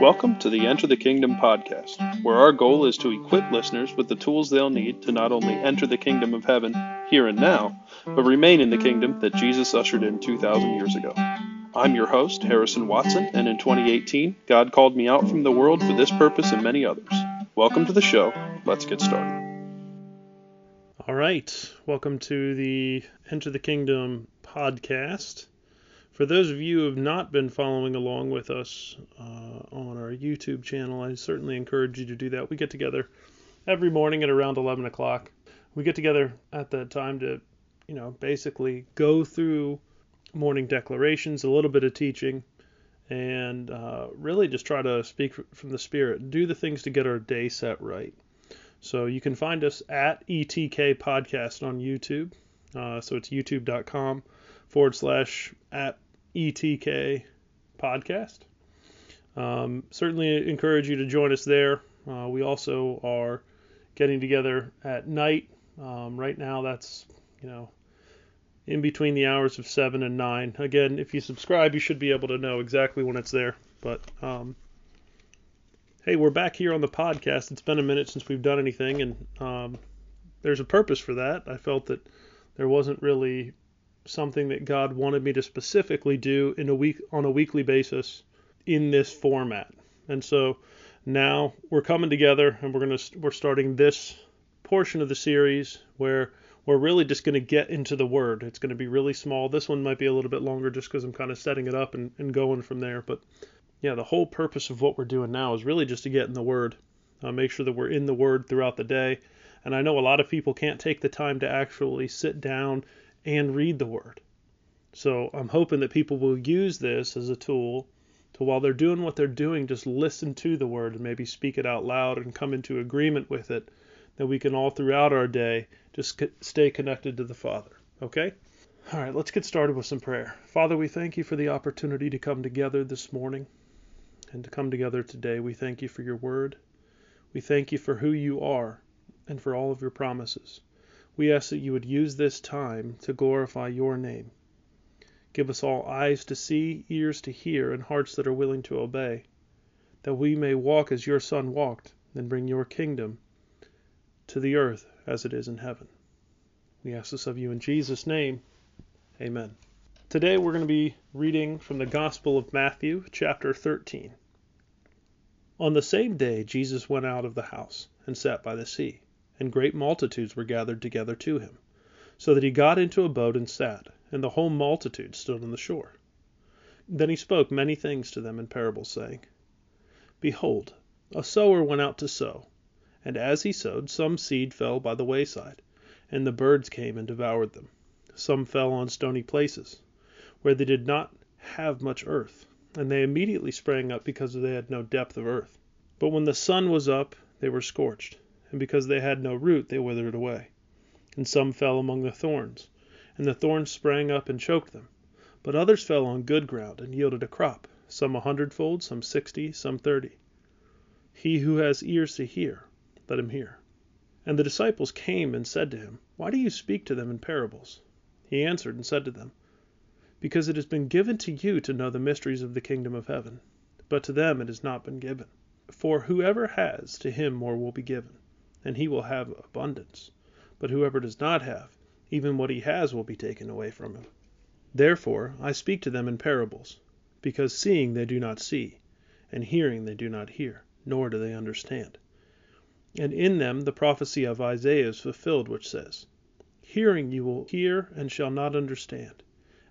Welcome to the Enter the Kingdom podcast, where our goal is to equip listeners with the tools they'll need to not only enter the kingdom of heaven here and now, but remain in the kingdom that Jesus ushered in 2,000 years ago. I'm your host, Harrison Watson, and in 2018, God called me out from the world for this purpose and many others. Welcome to the show. Let's get started. All right. Welcome to the Enter the Kingdom podcast. For those of you who have not been following along with us uh, on our YouTube channel, I certainly encourage you to do that. We get together every morning at around 11 o'clock. We get together at that time to, you know, basically go through morning declarations, a little bit of teaching, and uh, really just try to speak from the Spirit, do the things to get our day set right. So you can find us at ETK Podcast on YouTube. Uh, so it's youtube.com forward slash at ETK podcast. Um, certainly encourage you to join us there. Uh, we also are getting together at night. Um, right now, that's you know in between the hours of seven and nine. Again, if you subscribe, you should be able to know exactly when it's there. But um, hey, we're back here on the podcast. It's been a minute since we've done anything, and um, there's a purpose for that. I felt that there wasn't really something that God wanted me to specifically do in a week on a weekly basis in this format. And so now we're coming together and we're going to we're starting this portion of the series where we're really just going to get into the word. It's going to be really small. This one might be a little bit longer just because I'm kind of setting it up and, and going from there. But yeah, the whole purpose of what we're doing now is really just to get in the word, uh, make sure that we're in the word throughout the day. And I know a lot of people can't take the time to actually sit down and read the Word. So I'm hoping that people will use this as a tool to, while they're doing what they're doing, just listen to the Word and maybe speak it out loud and come into agreement with it, that we can all throughout our day just stay connected to the Father. Okay? All right, let's get started with some prayer. Father, we thank you for the opportunity to come together this morning and to come together today. We thank you for your word. We thank you for who you are and for all of your promises. We ask that you would use this time to glorify your name. Give us all eyes to see, ears to hear, and hearts that are willing to obey, that we may walk as your Son walked, and bring your kingdom to the earth as it is in heaven. We ask this of you in Jesus' name. Amen. Today we're going to be reading from the Gospel of Matthew, chapter 13. On the same day Jesus went out of the house and sat by the sea and great multitudes were gathered together to him, so that he got into a boat and sat, and the whole multitude stood on the shore. Then he spoke many things to them in parables, saying, Behold, a sower went out to sow, and as he sowed, some seed fell by the wayside, and the birds came and devoured them. Some fell on stony places, where they did not have much earth, and they immediately sprang up because they had no depth of earth. But when the sun was up, they were scorched and because they had no root they withered away. And some fell among the thorns, and the thorns sprang up and choked them. But others fell on good ground and yielded a crop, some a hundredfold, some sixty, some thirty. He who has ears to hear, let him hear. And the disciples came and said to him, Why do you speak to them in parables? He answered and said to them, Because it has been given to you to know the mysteries of the kingdom of heaven, but to them it has not been given. For whoever has, to him more will be given and he will have abundance. But whoever does not have, even what he has will be taken away from him. Therefore I speak to them in parables, because seeing they do not see, and hearing they do not hear, nor do they understand. And in them the prophecy of Isaiah is fulfilled, which says, Hearing you will hear and shall not understand,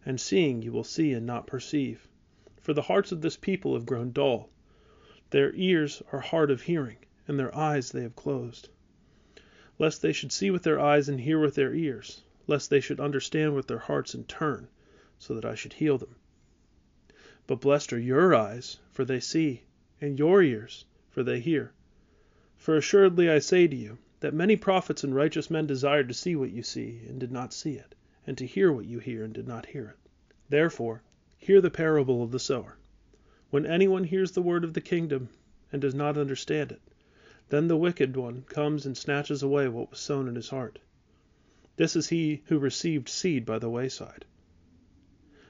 and seeing you will see and not perceive. For the hearts of this people have grown dull. Their ears are hard of hearing, and their eyes they have closed lest they should see with their eyes and hear with their ears, lest they should understand with their hearts and turn, so that I should heal them. But blessed are your eyes, for they see, and your ears, for they hear. For assuredly I say to you, that many prophets and righteous men desired to see what you see, and did not see it, and to hear what you hear, and did not hear it. Therefore, hear the parable of the sower. When anyone hears the word of the kingdom, and does not understand it, then the wicked one comes and snatches away what was sown in his heart. This is he who received seed by the wayside.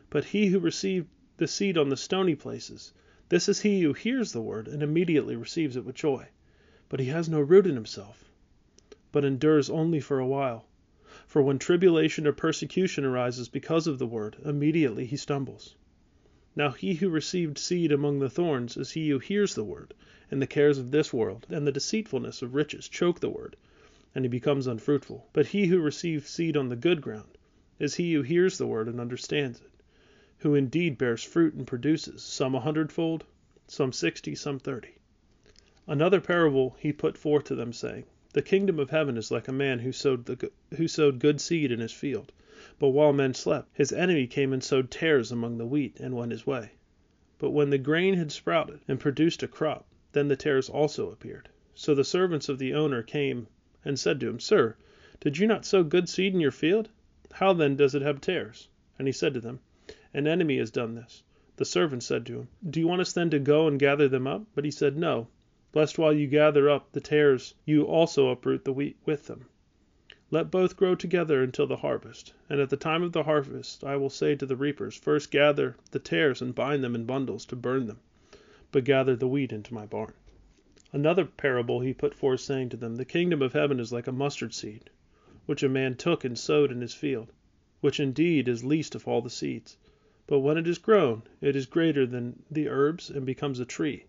But he who received the seed on the stony places, This is he who hears the word and immediately receives it with joy. But he has no root in himself, but endures only for a while. For when tribulation or persecution arises because of the word, immediately he stumbles. Now he who received seed among the thorns is he who hears the word, and the cares of this world and the deceitfulness of riches choke the word, and he becomes unfruitful. But he who received seed on the good ground is he who hears the word and understands it, who indeed bears fruit and produces, some a hundredfold, some sixty, some thirty. Another parable he put forth to them, saying, The kingdom of heaven is like a man who sowed, the, who sowed good seed in his field. But while men slept, his enemy came and sowed tares among the wheat, and went his way. But when the grain had sprouted and produced a crop, then the tares also appeared. So the servants of the owner came and said to him, Sir, did you not sow good seed in your field? How then does it have tares? And he said to them, An enemy has done this. The servants said to him, Do you want us then to go and gather them up? But he said, No, lest while you gather up the tares you also uproot the wheat with them. Let both grow together until the harvest. And at the time of the harvest I will say to the reapers, First gather the tares and bind them in bundles to burn them but gather the wheat into my barn. Another parable he put forth, saying to them, The kingdom of heaven is like a mustard seed, which a man took and sowed in his field, which indeed is least of all the seeds. But when it is grown, it is greater than the herbs, and becomes a tree,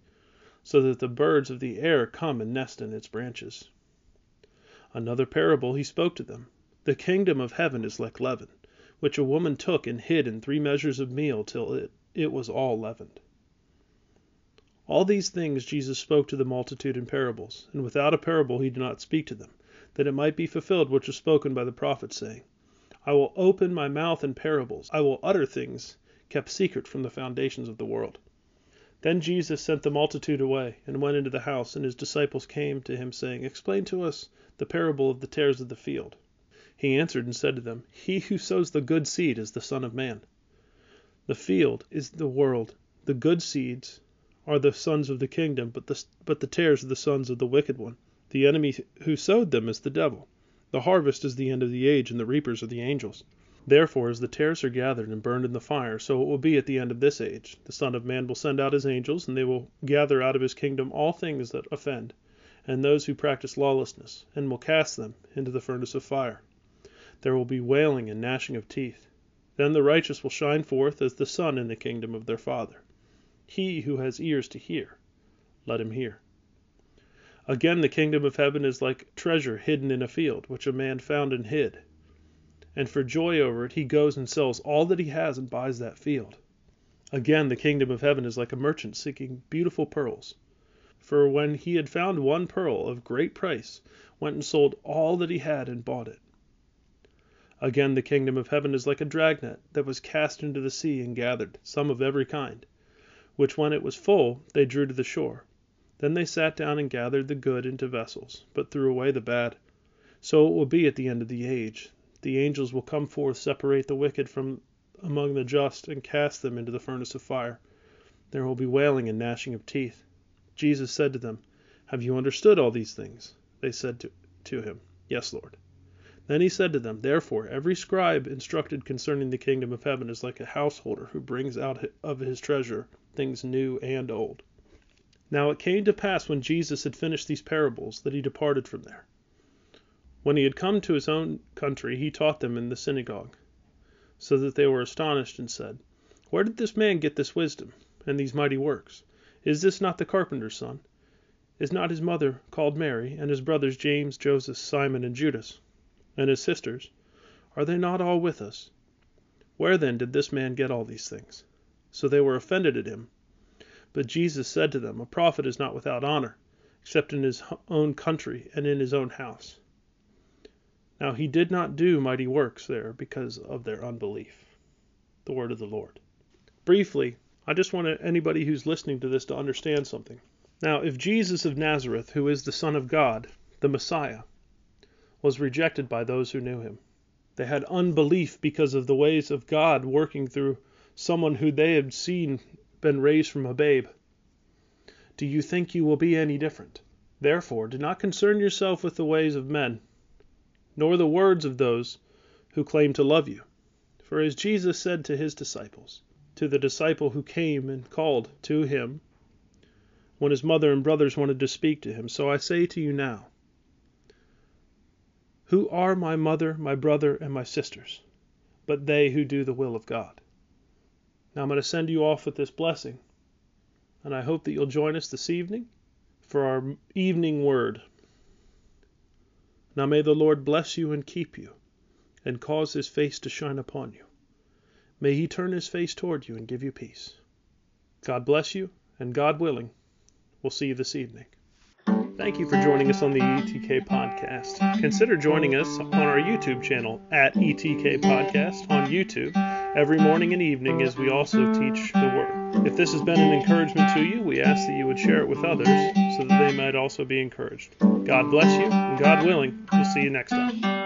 so that the birds of the air come and nest in its branches. Another parable he spoke to them, The kingdom of heaven is like leaven, which a woman took and hid in three measures of meal till it, was all leavened. All these things Jesus spoke to the multitude in parables, and without a parable he did not speak to them, that it might be fulfilled which was spoken by the prophet, saying, I will open my mouth in parables, I will utter things kept secret from the foundations of the world. Then Jesus sent the multitude away, and went into the house, and his disciples came to him, saying, Explain to us the parable of the tares of the field. He answered and said to them, He who sows the good seed is the Son of Man. The field is the world, the good seeds are the sons of the kingdom, but the, but the tares are the sons of the wicked one. The enemy who sowed them is the devil. The harvest is the end of the age, and the reapers are the angels. Therefore, as the tares are gathered and burned in the fire, so it will be at the end of this age. The Son of Man will send out his angels, and they will gather out of his kingdom all things that offend, and those who practice lawlessness, and will cast them into the furnace of fire. There will be wailing and gnashing of teeth. Then the righteous will shine forth as the sun in the kingdom of their Father. He who has ears to hear, let him hear. Again, the kingdom of heaven is like treasure hidden in a field, which a man found and hid. And for joy over it, he goes and sells all that he has and buys that field. Again, the kingdom of heaven is like a merchant seeking beautiful pearls. For when he had found one pearl of great price, went and sold all that he had and bought it. Again, the kingdom of heaven is like a dragnet that was cast into the sea and gathered, some of every kind which when it was full they drew to the shore. Then they sat down and gathered the good into vessels, but threw away the bad. So it will be at the end of the age. The angels will come forth, separate the wicked from among the just, and cast them into the furnace of fire. There will be wailing and gnashing of teeth. Jesus said to them, Have you understood all these things? They said to, to him, Yes, Lord. Then he said to them, Therefore every scribe instructed concerning the kingdom of heaven is like a householder who brings out of his treasure things new and old. Now it came to pass when Jesus had finished these parables that he departed from there. When he had come to his own country, he taught them in the synagogue, so that they were astonished and said, Where did this man get this wisdom and these mighty works? Is this not the carpenter's son? Is not his mother called Mary, and his brothers James, Joseph, Simon, and Judas? And his sisters? Are they not all with us? Where then did this man get all these things? So they were offended at him. But Jesus said to them, A prophet is not without honor, except in his own country and in his own house. Now he did not do mighty works there because of their unbelief. The word of the Lord. Briefly, I just want anybody who's listening to this to understand something. Now, if Jesus of Nazareth, who is the Son of God, the Messiah, was rejected by those who knew him, they had unbelief because of the ways of God working through someone who they had seen been raised from a babe. Do you think you will be any different? Therefore, do not concern yourself with the ways of men, nor the words of those who claim to love you. For as Jesus said to his disciples, to the disciple who came and called to him when his mother and brothers wanted to speak to him. So I say to you now, who are my mother, my brother, and my sisters, but they who do the will of God? Now I'm going to send you off with this blessing, and I hope that you'll join us this evening for our evening word. Now may the Lord bless you and keep you, and cause his face to shine upon you. May he turn his face toward you and give you peace. God bless you, and God willing, we'll see you this evening. Thank you for joining us on the ETK Podcast. Consider joining us on our YouTube channel at ETK Podcast on YouTube every morning and evening as we also teach the Word. If this has been an encouragement to you, we ask that you would share it with others so that they might also be encouraged. God bless you, and God willing, we'll see you next time.